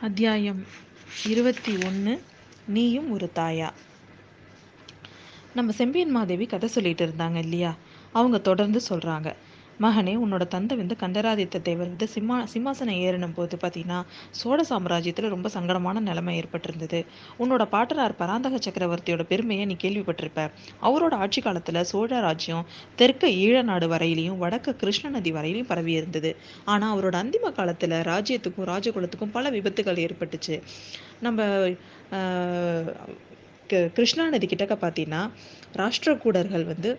அத்தியாயம் இருபத்தி ஒன்று நீயும் ஒரு தாயா. நம்ம செம்பியன் மாதேவி கதை சொல்லிட்டு இருந்தாங்க இல்லையா? அவங்க தொடர்ந்து சொல்கிறாங்க மகனே உன்னோட தந்தை வந்து கண்டராதித்த தேவர் வந்து சிம்மா சிம்மாசனம் ஏறின போது பார்த்தீங்கன்னா சோழ சாம்ராஜ்யத்தில் ரொம்ப சங்கடமான நிலைமை ஏற்பட்டிருந்தது. உன்னோட பாட்டனார் பராந்தக சக்கரவர்த்தியோட பெருமையை நீ கேள்விப்பட்டிருப்ப. அவரோட ஆட்சி காலத்தில் சோழ ராஜ்யம் தெற்கு ஈழநாடு வரையிலையும் வடக்கு கிருஷ்ண நதி வரையிலையும் பரவி இருந்தது. ஆனால் அவரோட அந்திம காலத்தில் ராஜ்யத்துக்கும் ராஜகுலத்துக்கும் பல விபத்துகள் ஏற்பட்டுச்சு. நம்ம கிருஷ்ணா நதி கிட்டக்க பார்த்தீங்கன்னா ராஷ்டிரகூடர்கள் வந்து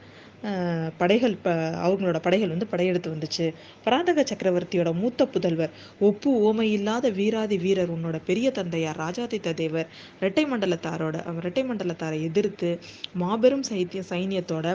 படைகள் ப அவங்களோட படைகள் வந்து படையெடுத்து வந்துச்சு. பராந்தக சக்கரவர்த்தியோட மூத்த புதல்வர் ஒப்பு ஓமை இல்லாத வீராதி வீரர் உன்னோட பெரிய தந்தையார் ராஜாதித்த தேவர் இரட்டை மண்டலத்தாரோட இரட்டை மண்டலத்தாரை எதிர்த்து மாபெரும் சைத்திய சைன்யத்தோட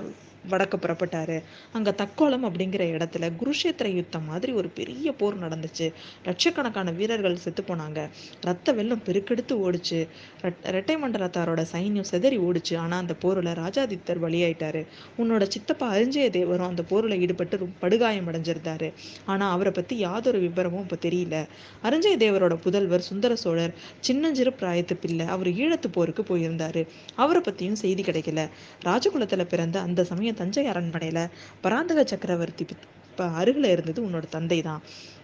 வடக்கு புறப்பட்டாரு. அங்க தக்கோலம் அப்படிங்கிற இடத்துல குருஷேத்திர யுத்தம் மாதிரி ஒரு பெரிய போர் நடந்துச்சு. லட்சக்கணக்கான வீரர்கள் செத்து போனாங்க. ரத்த வெள்ளம் பெருக்கெடுத்து ஓடிச்சு. ரெட்டை மண்டலத்தாரோட சைன்யம் செதறி ஓடிச்சு. ஆனா அந்த போர்ல ராஜாதித்தர் பலியாயிட்டாரு உன்னோட சித்தப்பா அரிஞ்சய தேவரும் அந்த போர்ல ஈடுபட்டு படுகாயம் அடைஞ்சிருந்தாரு. ஆனா அவரை பத்தி யாதொரு விவரமும் இப்ப தெரியல. அரிஞ்சய தேவரோட புதல்வர் சுந்தர சோழர் சின்னஞ்சிறு பிராயத்து பிள்ளை அவர் ஈழத்து போருக்கு போயிருந்தாரு. அவரை பத்தியும் செய்தி கிடைக்கல. ராஜகுலத்துல பிறந்த அந்த சமயம் தஞ்சை அரண்மனையில பராந்தக சக்கரவர்த்தி இப்போ அருகில் இருந்தது உன்னோட தந்தை தான்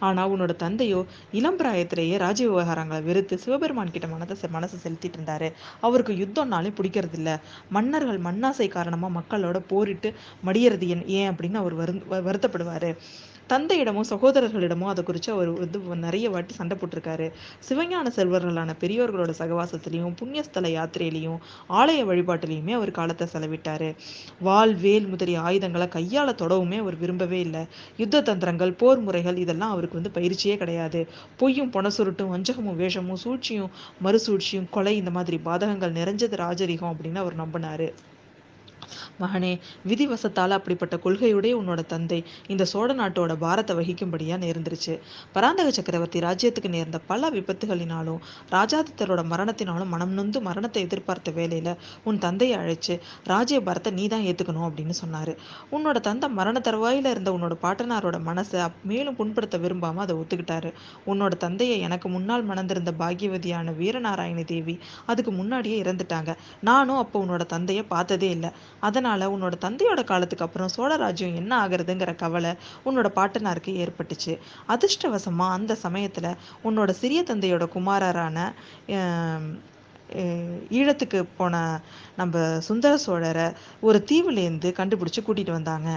ஆனால் உன்னோட தந்தையோ இளம் பிராயத்திலேயே ராஜ விவகாரங்களை வெறுத்து சிவபெருமான் கிட்ட மனதை மனசை செலுத்திட்டு இருந்தாரு. அவருக்கு யுத்தம்னாலே பிடிக்கிறது இல்லை. மன்னர்கள் மண்ணாசை காரணமாக மக்களோட போரிட்டு மடியறது ஏன் அப்படின்னு அவர் வரு வருத்தப்படுவார். தந்தையிடமும் சகோதரர்களிடமும் அதை குறித்து அவர் வந்து நிறைய வாட்டி சண்டை போட்டிருக்காரு. சிவஞான செல்வர்களான பெரியோர்களோட சகவாசத்திலையும் புண்ணியஸ்தல யாத்திரையிலையும் ஆலய வழிபாட்டிலையுமே அவர் காலத்தை செலவிட்டார். வால் வேல் முதலிய ஆயுதங்களை கையால் தொடவுமே அவர் விரும்பவே இல்லை. யுத்த தந்திரங்கள் போர் முறைகள் இதெல்லாம் அவருக்கு வந்து பயிற்சியே கிடையாது. பொய்யும் பொணசுருட்டும் வஞ்சகமும் வேஷமும் சூழ்ச்சியும் மறுசூழ்ச்சியும் கொலை இந்த மாதிரி பாதகங்கள் நிறைஞ்சது ராஜரிகம் அப்படின்னு அவர் நம்பினாரு. மகனே விதிவசத்தால் அப்படிப்பட்ட கொள்கையுடைய உன்னோட தந்தை இந்த சோழ நாட்டோட பாரத்தை வகிக்கும்படியா நேர்ந்துருச்சு. பராந்தக சக்கரவர்த்தி ராஜ்யத்துக்கு நேர்ந்த பல விபத்துகளினாலும் ராஜாதித்தரோட மரணத்தினாலும் மனம் நொந்து மரணத்தை எதிர்பார்த்த வேலையில உன் தந்தையை அழைச்சு ராஜ்ய பாரத்தை நீ தான் ஏத்துக்கணும் அப்படின்னு சொன்னாரு. உன்னோட தந்தை மரண தருவாயில இருந்த உன்னோட பாட்டனாரோட மனசை மேலும் புண்படுத்த விரும்பாம அதை ஒத்துக்கிட்டாரு. உன்னோட தந்தையை எனக்கு முன்னால் மணந்திருந்த பாகியவதியான வீரநாராயண தேவி அதுக்கு முன்னாடியே இறந்துட்டாங்க. நானும் அப்போ உன்னோட தந்தையை பார்த்ததே இல்லை. அதனால் உன்னோட தந்தையோட காலத்துக்கு அப்புறம் சோழ ராஜ்யம் என்ன ஆகுறதுங்கிற கவலை உன்னோட பாட்டனாருக்கு ஏற்பட்டுச்சு. அதிர்ஷ்டவசமாக அந்த சமயத்தில் உன்னோட சிறிய தந்தையோட குமாரரான ஈழத்துக்கு போன நம்ம சுந்தர சோழரை ஒரு தீவுலேருந்து கண்டுபிடிச்சு கூட்டிட்டு வந்தாங்க.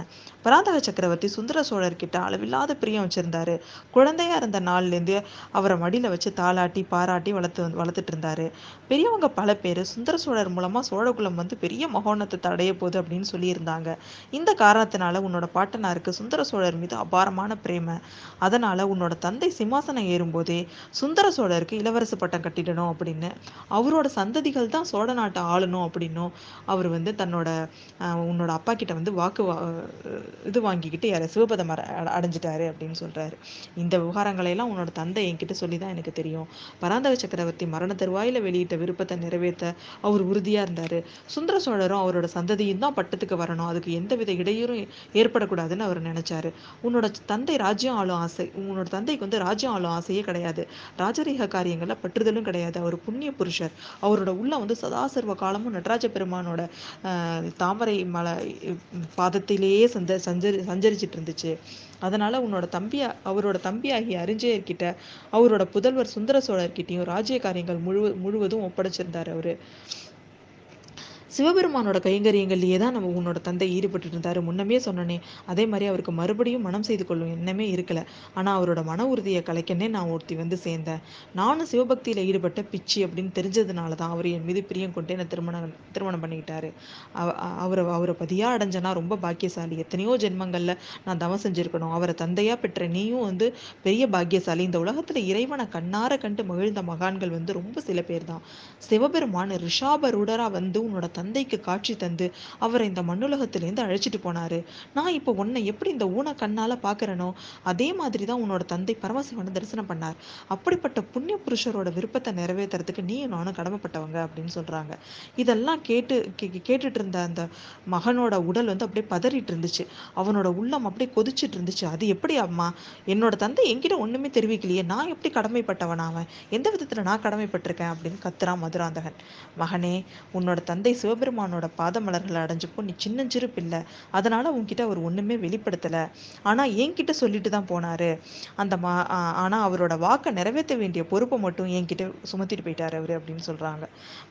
பராந்தக சக்கரவர்த்தி சுந்தர சோழர்கிட்ட அளவில்லாத பிரியம் வச்சிருந்தாரு. குழந்தையா இருந்த நாள்லேருந்து அவரை மடியில வச்சு தாளாட்டி பாராட்டி வளர்த்து வளர்த்துட்டு இருந்தாரு பெரியவங்க பல பேர் சுந்தர சோழர் மூலமா சோழகுலம் வந்து பெரிய மகோனத்தை தடைய போகுது அப்படின்னு சொல்லியிருந்தாங்க. இந்த காரணத்தினால உன்னோட பாட்டனாருக்கு சுந்தர சோழர் மீது அபாரமான பிரேம. அதனால உன்னோட தந்தை சிம்மாசனம் ஏறும்போதே சுந்தர சோழருக்கு இளவரசு பட்டம் கட்டிடணும் அப்படின்னு அவரோட சந்ததிகள் தான் சோழ நாட்டை ஆளணும் அப்படின்னும் அவர் வந்து தன்னோட உன்னோட அப்பா கிட்ட வந்து வாக்கு இது வாங்கிக்கிட்டு யார சிவபதம் அடைஞ்சிட்டாரு அப்படின்னு சொல்றாரு. இந்த விவகாரங்களை எல்லாம் உன்னோட தந்தை என்கிட்ட சொல்லி தான் எனக்கு தெரியும். பராந்தக சக்கரவர்த்தி மரண தருவாயில வெளியிட்ட விருப்பத்தை நிறைவேற்ற அவர் உறுதியா இருந்தாரு. சுந்தர சோழரும் அவரோட சந்ததியும் தான் பட்டத்துக்கு வரணும். அதுக்கு எந்தவித இடையூறும் ஏற்படக்கூடாதுன்னு அவர் நினைச்சாரு. உன்னோட தந்தை ராஜ்யம் ஆளும் ஆசை உன்னோட தந்தைக்கு வந்து ராஜ்யம் ஆளும் ஆசையே கிடையாது. ராஜரீக காரியங்கள்ல பற்றுதலும் கிடையாது. அவர் புண்ணிய புருஷர். அவரோட உள்ள வந்து சதாசர்வ காலமும் நடராஜ பெருமானோட தாமரை மலை பாதத்திலேயே சந்த சஞ்சரி சஞ்சரிச்சிட்டு இருந்துச்சு. அதனால உன்னோட தம்பி அவரோட தம்பி ஆகிய அரிஞ்சயர்கிட்ட அவரோட புதல்வர் சுந்தர சோழர்கிட்டையும் ராஜ்ய காரியங்கள் முழு முழுவதும் ஒப்படைச்சிருந்தார் அவரு. சிவபெருமானோட கைங்கரியங்கள்லேயே தான் நம்ம உன்னோட தந்தை ஈடுபட்டு இருந்தாரு முன்னமே சொன்னனே அதே மாதிரி அவருக்கு மறுபடியும் மனம் செய்து கொள்ளும் எண்ணமே இருக்கல. ஆனா அவரோட மன உறுதியை கலைக்கனே நான் ஒருத்தி வந்து சேர்ந்தேன். நானும் சிவபக்தியில ஈடுபட்ட பிச்சி அப்படின்னு தெரிஞ்சதுனால தான் அவர் என் மீது பிரியம் கொண்டு என்னை திருமணம் திருமணம் பண்ணிக்கிட்டாரு. அவரை அவரை பதியா அடைஞ்சனா ரொம்ப பாக்கியசாலி. எத்தனையோ ஜென்மங்கள்ல நான் தவம் செஞ்சிருக்கணும். அவரை தந்தையா பெற்ற நீயும் வந்து பெரிய பாக்கியசாலி. இந்த உலகத்துல இறைவனை கண்ணார கண்டு மகிழ்ந்த மகான்கள் வந்து ரொம்ப சில பேர் தான். சிவபெருமான் ரிஷாபருடரா வந்து உன்னோட தந்தைக்கு காட்சி தந்து அவரை இந்த மண்ணுலகத்திலேருந்து அழைச்சிட்டு போனாரு. நான் இப்போ உன்னை எப்படி இந்த ஊன கண்ணால பாக்குறேனோ அதே மாதிரி தான் உன்னோட தந்தை பரமசிவனை தரிசனம் பண்ணார். அப்படிப்பட்ட புண்ணிய புருஷரோட விருப்பத்தை நிறைவேற்றுறதுக்கு நீ நானும் கடமைப்பட்டவங்க அப்படின்னு சொல்றாங்க. இதெல்லாம் கேட்டு கேட்டுட்டு இருந்த அந்த மகனோட உடல் வந்து அப்படியே பதறிட்டு இருந்துச்சு. அவனோட உள்ளம் அப்படியே கொதிச்சிட்டு இருந்துச்சு. அது எப்படி அம்மா? என்னோட தந்தை என்கிட்ட ஒண்ணுமே தெரிவிக்கலையே. நான் எப்படி கடமைப்பட்டவன் அவன் எந்த விதத்துல நான் கடமைப்பட்டிருக்கேன் அப்படின்னு கத்துறான் மதுராந்தகன். மகனே உன்னோட தந்தை சிவபெருமானோட பாதமலர்களை அடைஞ்சப்போ நீ சின்னஞ்சிறு பிள்ளை அதனால உன்கிட்ட அவர் ஒண்ணுமே வெளிப்படுத்தல. ஆனா என்கிட்ட சொல்லிட்டு தான் போனாரு. அந்த மா ஆனா அவரோட வாக்கை நிறைவேற்ற வேண்டிய பொறுப்பை மட்டும் என்கிட்ட சுமத்திட்டு போயிட்டாரு அவரு அப்படின்னு சொல்றாங்க.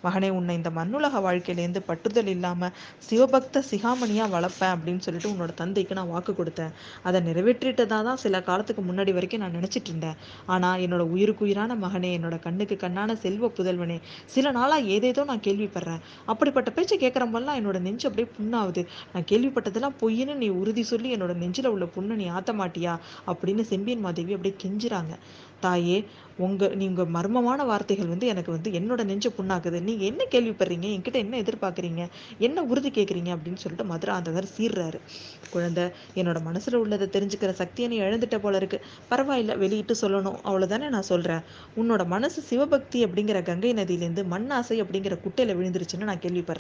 மகனே உன்னை இந்த மண்ணுலக வாழ்க்கையிலேருந்து பட்டுதல் இல்லாம சிவபக்த சிகாமணியா வளர்ப்பேன் அப்படின்னு சொல்லிட்டு உன்னோட தந்தைக்கு நான் வாக்கு கொடுத்தேன். அதை நிறைவேற்றிட்டதா தான் சில காலத்துக்கு முன்னாடி வரைக்கும் நான் நினைச்சிட்டு இருந்தேன். ஆனா என்னோட உயிருக்குயிரான மகனே என்னோட கண்ணுக்கு கண்ணான செல்வ புதல்வனே சில நாளா ஏதேதோ நான் கேள்விப்படுறேன். அப்படிப்பட்ட பேச்சை கேட்குறப்பெல்லாம் என்னோட நெஞ்சு அப்படியே புண்ணாகுது நான் கேள்விப்பட்டதெல்லாம் பொய்ன்னு நீ உறுதி சொல்லி என்னோட நெஞ்சில் உள்ள புண்ணை நீ ஆற்ற மாட்டியா? அப்படின்னு செம்பியன் மாதேவி அப்படியே கெஞ்சுறாங்க. தாயே உங்க நீங்க மர்மமான வார்த்தைகள் வந்து எனக்கு வந்து என்னோட நெஞ்ச புண்ணாக்குது. நீங்க என்ன கேள்விப்படுறீங்க? என்கிட்ட என்ன எதிர்பார்க்குறீங்க? என்ன உறுதி கேட்குறீங்க? அப்படின்னு சொல்லிட்டு மதுராந்தகர் சீர்றாரு. குழந்தை என்னோட மனசுல உள்ளதை தெரிஞ்சுக்கிற சக்தியை நீ இழந்துட்ட போல இருக்கு. பரவாயில்ல வெளியிட்டு சொல்லணும். அவ்வளவுதானே நான் சொல்றேன். உன்னோட மனசு சிவபக்தி அப்படிங்கிற கங்கை நதியிலேருந்து மண்ணாசை அப்படிங்கிற குட்டையில விழுந்துருச்சுன்னு நான் கேள்விப்படுறேன்.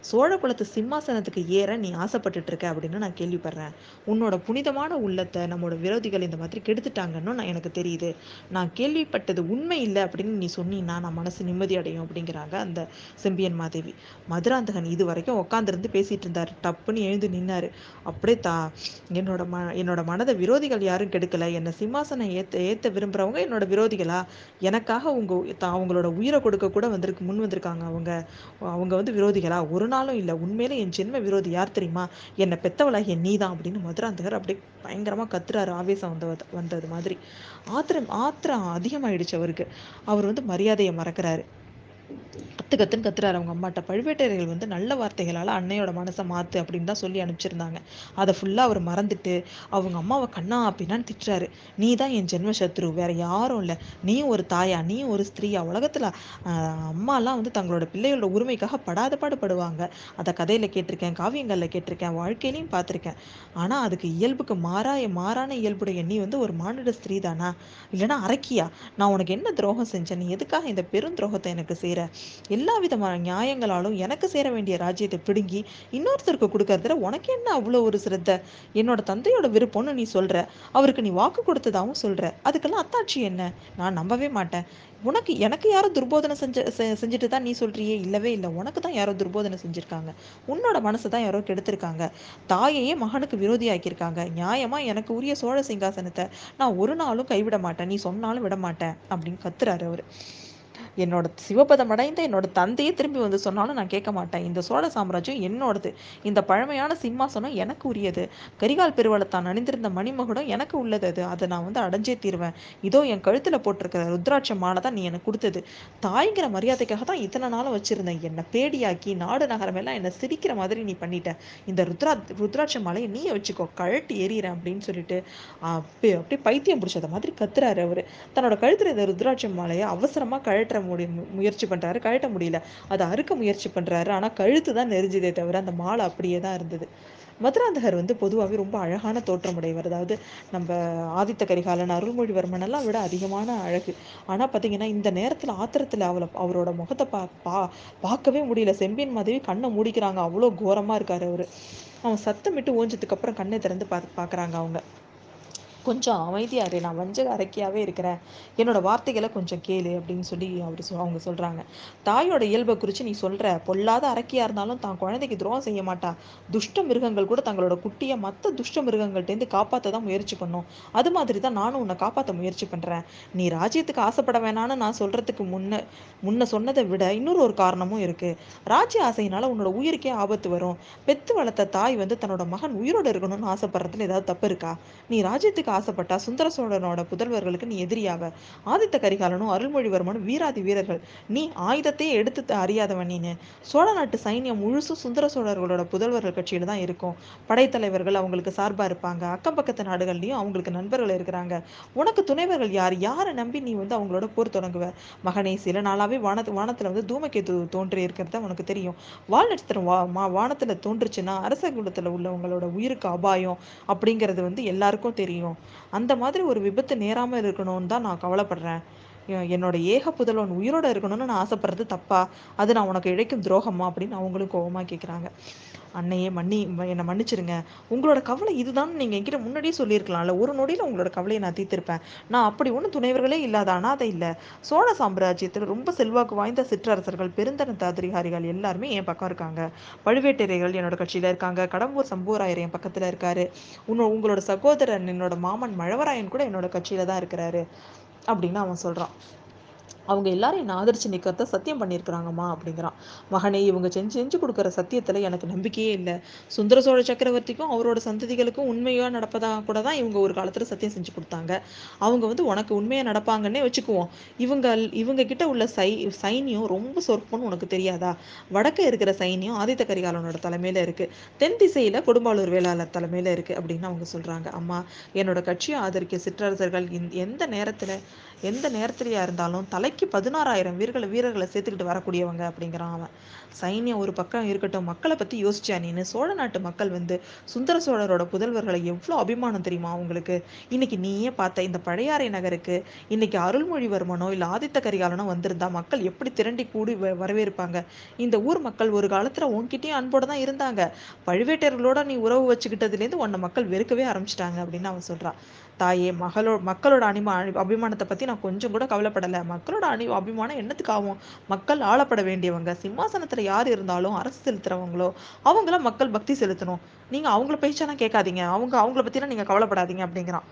சோழ குலத்து சிம்மாசனத்துக்கு ஏற நீ ஆசைப்பட்டுட்டு இருக்க அப்படின்னு நான் கேள்விப்படுறேன். உன்னோட புனிதமான உள்ளத்தை நம்மளோட விரோதிகள் இந்த மாதிரி கெடுத்துட்டாங்கன்னு நான் எனக்கு தெரியுது. நான் கேள்விப்பட்டது உண்மை இல்லை அப்படின்னு நீ சொன்னீன்னா நான் மனசு நிம்மதி அடையும் அப்படிங்கிறாங்க அந்த செம்பியன் மாதேவி. மதுராந்தகன் இது வரைக்கும் உட்காந்துருந்து பேசிட்டு இருந்தாரு. டப்புன்னு எழுந்து நின்னாரு. அப்படியே தா என்னோட ம என்னோட மனதை விரோதிகள் யாரும் கெடுக்கல. என்னை சிம்மாசனம் ஏத்த ஏத்த விரும்புறவங்க என்னோட விரோதிகளா? எனக்காக உங்க அவங்களோட உயிரை கொடுக்க கூட வந்திருக்கு முன் வந்திருக்காங்க அவங்க. அவங்க வந்து விரோதிகளா? ஒரு நாளும் இல்லை. உண்மையிலே என் ஜென்ம விரோதி யார் தெரியுமா? என்னை பெத்தவளாகிய நீதான் அப்படின்னு மதுராந்தகர் அப்படியே பயங்கரமா கத்துறாரு. ஆவேசம் வந்த வந்தது மாதிரி. ஆத்திரம் ஆத்திரம் அதிகமாயிடுச்சு அவருக்கு. அவர் வந்து மரியாதையை மறக்கிறாரு. கத்து கத்துன்னு கத்துறாரு அவங்க அம்மாட்ட. பழுவேட்டரையர்கள் வந்து நல்ல வார்த்தைகளால் அன்னையோட மனசை மாத்து அப்படின்னு தான் சொல்லி அனுப்பிச்சிருந்தாங்க. அதை ஃபுல்லா அவர் மறந்துட்டு அவங்க அம்மாவை கண்ணா அப்படின்னான்னு திட்டுறாரு. நீ தான் என் ஜென்ம சத்ரு வேற யாரும் இல்லை. நீ ஒரு தாயா நீ ஒரு ஸ்திரீயா? உலகத்துல அம்மாலாம் வந்து தங்களோட பிள்ளைகளோட உரிமைக்காக படாத பாடுபடுவாங்க. அதை கதையில கேட்டிருக்கேன் காவியங்களில் கேட்டிருக்கேன் வாழ்க்கையிலையும் பார்த்துருக்கேன். ஆனா அதுக்கு இயல்புக்கு மாறா மாறான இயல்புடைய நீ வந்து ஒரு மானிட ஸ்திரீ தானா? இல்லைன்னா அரக்கியா? நான் உனக்கு என்ன துரோகம் செஞ்சேன்? நீ எதுக்காக இந்த பெரும் துரோகத்தை எனக்கு செய்யற எல்லா விதமான நியாயங்களாலும் எனக்கு சேர வேண்டிய ராஜ்யத்தை பிடுங்கி இன்னொருத்தருக்கு கொடுக்கறதுல உனக்கு என்ன அவ்வளோ ஒரு சிரத்த? என்னோட தந்தையோட விருப்பம்னு நீ சொல்ற. அவருக்கு நீ வாக்கு கொடுத்ததாகவும் சொல்ற. அதுக்கெல்லாம் அத்தாட்சி என்ன? நான் நம்பவே மாட்டேன். உனக்கு எனக்கு யாரும் துர்போதனை செஞ்ச செஞ்சுட்டு தான் நீ சொல்றியே? இல்லவே இல்லை. உனக்கு தான் யாரோ துர்போதனை செஞ்சுருக்காங்க. உன்னோட மனசு தான் யாரோ கெடுத்திருக்காங்க. தாயையே மகனுக்கு விரோதி ஆக்கியிருக்காங்க நியாயமா எனக்கு உரிய சோழ சிங்காசனத்தை நான் ஒரு நாளும் கைவிட மாட்டேன். நீ சொன்னாலும் விட மாட்டேன். அப்படின்னு கத்துறாரு அவர். என்னோட சிவபதம் அடைந்த என்னோட தந்தையே திரும்பி வந்து சொன்னாலும் நான் கேட்க மாட்டேன். இந்த சோழ சாம்ராஜ்யம் என்னோடது. இந்த பழமையான சிம்மாசனம் எனக்கு உரியது. கரிகால் பெருவளத்தான் அணிந்திருந்த மணிமகுடம் எனக்கு உள்ளது அது. அதை நான் வந்து அடைஞ்சே தீர்வேன். இதோ என் கழுத்துல போட்டிருக்கிற ருத்ராட்ச மாலை தான் நீ எனக்கு கொடுத்தது. தாய்ங்கிற மரியாதைக்காக தான் இத்தனை நாளும் வச்சிருந்தேன். என்னை பேடியாக்கி நாடு நகரம் எல்லாம் என்னை சிரிக்கிற மாதிரி நீ பண்ணிட்ட. இந்த ருத்ரா ருத்ராட்ச மாலையை நீயே வச்சுக்கோ. கழட்டி எறிகிறேன் அப்படின்னு சொல்லிட்டு அப்படியே அப்படியே பைத்தியம் பிடிச்சத மாதிரி கத்துறாரு அவரு. தன்னோட கழுத்துல இந்த ருத்ராட்ச மாலையை அவசரமா கழட்டுற முடி முயற்சி பண்றாரு. கழட்ட முடியல. அதை அறுக்க முயற்சி பண்ணுறாரு ஆனா கழுத்து தான் நெறிஞ்சதே தவிர அந்த மாலை அப்படியே தான் இருந்தது. மதுராந்தகர் வந்து பொதுவாகவே ரொம்ப அழகான தோற்றமுடையவர். அதாவது நம்ம ஆதித்த கரிகாலன் அருள்மொழிவர்மன் எல்லாம் விட அதிகமான அழகு. ஆனா பாத்தீங்கன்னா இந்த நேரத்துல ஆத்திரத்துல அவளை அவரோட முகத்தை பா பா பார்க்கவே முடியல. செம்பியன் மாதவி கண்ணை மூடிக்கிறாங்க. அவ்வளோ கோரமா இருக்காரு அவரு. அவன் சத்தமிட்டு ஓஞ்சதுக்கு அப்புறம் கண்ணை திறந்து பா பாக்குறாங்க அவங்க. கொஞ்சம் அமைதியாரு நான் வஞ்சக அரக்கியாவே இருக்கிறேன். என்னோட வார்த்தைகளை கொஞ்சம் கேளு அப்படின்னு சொல்லி அவர் அவங்க சொல்றாங்க. தாயோட இயல்பை குறித்து நீ சொல்ற பொல்லாத அரக்கியா இருந்தாலும் தான் குழந்தைக்கு துரோகம் செய்ய மாட்டா. துஷ்ட மிருகங்கள் கூட தங்களோட குட்டியை மற்ற துஷ்ட மிருகங்கள்ட்டேருந்து காப்பாற்ற தான் முயற்சி பண்ணும். அது மாதிரி தான் நானும் உன்னை காப்பாற்ற முயற்சி பண்றேன். நீ ராஜ்யத்துக்கு ஆசைப்பட வேணான்னு நான் சொல்றதுக்கு முன்ன முன்ன சொன்னதை விட இன்னொரு ஒரு காரணமும் இருக்கு. ராஜ்ய ஆசையினால உன்னோட உயிருக்கே ஆபத்து வரும். பெத்து வளர்த்த தாய் வந்து தன்னோட மகன் உயிரோட இருக்கணும்னு ஆசைப்படுறதுல ஏதாவது தப்பு இருக்கா? நீ ராஜ்யத்துக்கு ஆசைப்பட்டா சுந்தர சோழனோட புதல்வர்களுக்கு நீ எதிரியாவ ஆதித்த கரிகாலனும் அருள்மொழிவர்மனும் வீராதி வீரர்கள். நீ ஆயுதத்தையே எடுத்து அறியாதவன் நீனு. சோழ நாட்டு சைன்யம் முழுசும் சுந்தர சோழர்களோட புதல்வர்கள் கட்சியில தான் இருக்கும். படைத்தலைவர்கள் அவங்களுக்கு சார்பா இருப்பாங்க. அக்கம் பக்கத்து நாடுகள்லயும் அவங்களுக்கு நண்பர்கள் இருக்கிறாங்க. உனக்கு துணைவர்கள் யார்? யாரை நம்பி நீ வந்து அவங்களோட போர் தொடங்குவ? மகனே சில நாளாவே வானத்து வானத்துல வந்து தூமக்கேது தோன்றி இருக்கிறத உனக்கு தெரியும். வால் நட்சத்திரம் வா மா வானத்துல தோன்றுச்சுன்னா அரச குலத்துல உள்ளவங்களோட உயிருக்கு அபாயம் அப்படிங்கிறது வந்து எல்லாருக்கும் தெரியும். அந்த மாதிரி ஒரு விபத்து நேராம இருக்கணும்னு தான் நான் கவலைப்படுறேன். என்னோட ஏக புதல்வன் உயிரோட இருக்கணும்னு நான் ஆசைப்படுறது தப்பா? அது நான் உனக்கு இழைக்கும் துரோகமா? அப்படின்னு அவங்களும் கோபமா கேட்குறாங்க அன்னையே மன்னி என்னை மன்னிச்சிருங்க. உங்களோட கவலை இதுதான் நீங்கள் என்கிட்ட முன்னாடியே சொல்லியிருக்கலாம்ல. ஒரு நொடியில் உங்களோட கவலையை நான் தீர்த்திருப்பேன். நான் அப்படி ஒன்றும் துணைவர்களே இல்லாத அனாதை இல்லை. சோழ சாம்ராஜ்யத்தில் ரொம்ப செல்வாக்கு வாய்ந்த சிற்றரசர்கள் பெருந்தன தாதிரிகாரிகள் எல்லாருமே என் பக்கம் இருக்காங்க. பழுவேட்டரையர்கள் என்னோட கட்சியில் இருக்காங்க. கடம்பூர் சம்பூராயர் என் பக்கத்தில் இருக்காரு. உன்னோட உங்களோட சகோதரன் என்னோட மாமன் மழவராயன் கூட என்னோட கட்சியில் தான் இருக்கிறாரு. அப்படின்னு அவன் சொல்கிறான் அவங்க எல்லாரும் என்னை ஆதரிச்சு நிற்கிறத சத்தியம் பண்ணியிருக்கிறாங்கம்மா அப்படிங்கிறான். மகனே இவங்க செஞ்சு செஞ்சு கொடுக்குற சத்தியத்தில் எனக்கு நம்பிக்கையே இல்லை. சுந்தர சோழ சக்கரவர்த்திக்கும் அவரோட சந்ததிகளுக்கும் உண்மையாக நடப்பதாக கூட தான் இவங்க ஒரு காலத்தில் சத்தியம் செஞ்சு கொடுத்தாங்க. அவங்க வந்து உனக்கு உண்மையாக நடப்பாங்கன்னே வச்சுக்குவோம். இவங்க இவங்க கிட்ட உள்ள சை சைனியம் ரொம்ப சொற்பன்னு உனக்கு தெரியாதா? வடக்கே இருக்கிற சைனியம் ஆதித்த கரிகாலனோட தலைமையில் இருக்குது தென் திசையில் கொடும்பாளூர் வேளாளர் தலைமையில் இருக்குது அப்படின்னு அவங்க சொல்கிறாங்க அம்மா என்னோட கட்சியை ஆதரிக்க சிற்றரசர்கள் எந்த நேரத்தில் எந்த நேரத்திலையா இருந்தாலும் தலைக்கு பதினாறாயிரம் வீரர்களை வீரர்களை சேர்த்துக்கிட்டு வரக்கூடியவங்க அப்படிங்கிறான் அவன். சைன்யம் ஒரு பக்கம் இருக்கட்டும் மக்களை பத்தி யோசிச்சா நீனு. சோழ நாட்டு மக்கள் வந்து சுந்தர சோழரோட புதல்வர்களை எவ்வளோ அபிமானம் தெரியுமா அவங்களுக்கு? இன்னைக்கு நீயே பார்த்த இந்த பழையாறை நகருக்கு இன்னைக்கு அருள்மொழிவர்மனோ இல்லை ஆதித்த கரிகாலனோ வந்திருந்தா மக்கள் எப்படி திரண்டி கூடி வரவேற்பாங்க? இந்த ஊர் மக்கள் ஒரு காலத்துல உன்கிட்டயும் அன்போட தான் இருந்தாங்க. பழுவேட்டையர்களோட நீ உறவு வச்சுக்கிட்டதுலேருந்து உன்னை மக்கள் வெறுக்கவே ஆரம்பிச்சிட்டாங்க அப்படின்னு அவன் சொல்றான். தாயே மகளோ மக்களோட அனிமா அபிமானத்தை பத்தி நான் கொஞ்சம் கூட கவலைப்படலை. மக்களோட அணி அபிமானம் என்னத்துக்கு ஆகும் மக்கள் ஆளப்பட வேண்டியவங்க சிம்மாசனத்துல யார் இருந்தாலும் அரசு செலுத்துறவங்களோ அவங்கள மக்கள் பக்தி செலுத்தணும். நீங்க அவங்கள பேச்செல்லாம் கேட்காதீங்க. அவங்க அவங்கள பற்றிலாம் நீங்க கவலைப்படாதீங்க அப்படிங்கிறான்.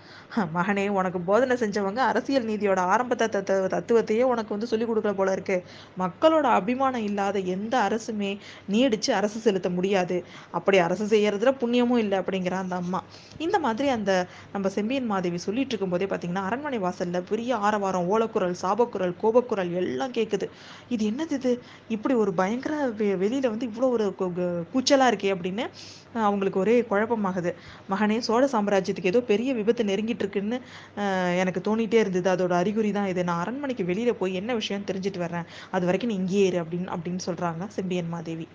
மகனே உனக்கு போதனை செஞ்சவங்க அரசியல் நீதியோட ஆரம்ப தத்துவத்தையே உனக்கு வந்து சொல்லிக் கொடுக்கல போல இருக்கு. மக்களோட அபிமானம் இல்லாத எந்த அரசுமே நீடிச்சு அரசு செலுத்த முடியாது. அப்படி அரசு செய்யறதுல புண்ணியமும் இல்லை அப்படிங்கிறான் அந்த அம்மா. இந்த மாதிரி அந்த நம்ம செம்பியன் மாதேவி சொல்லிட்டு இருக்கும் போதே பார்த்தீங்கன்னா அரண்மனை வாசல்ல பெரிய ஆரவாரம் ஓலக்குரல் சாபக்குரல் கோபக்குரல் எல்லாம் கேட்குது இது என்னது இது? இப்படி ஒரு பயங்கர வெளியில வந்து இவ்வளோ ஒரு கூச்சலா இருக்கே அப்படின்னு அவங்களுக்கு ஒரே குழப்பமாகுது. மகனே சோழ சாம்ராஜ்யத்துக்கு ஏதோ பெரிய விபத்து நெருங்கிட்டு இருக்குன்னு எனக்கு தோணிட்டே இருந்தது. அதோட அறிகுறி தான் இது. நான் அரண்மனைக்கு வெளியில போய் என்ன விஷயம் தெரிஞ்சுட்டு வர்றேன். அது வரைக்கும் நீ இங்கேயே இரு அப்படின்னு அப்படின்னு சொல்றாங்க செம்பியன் மாதேவி.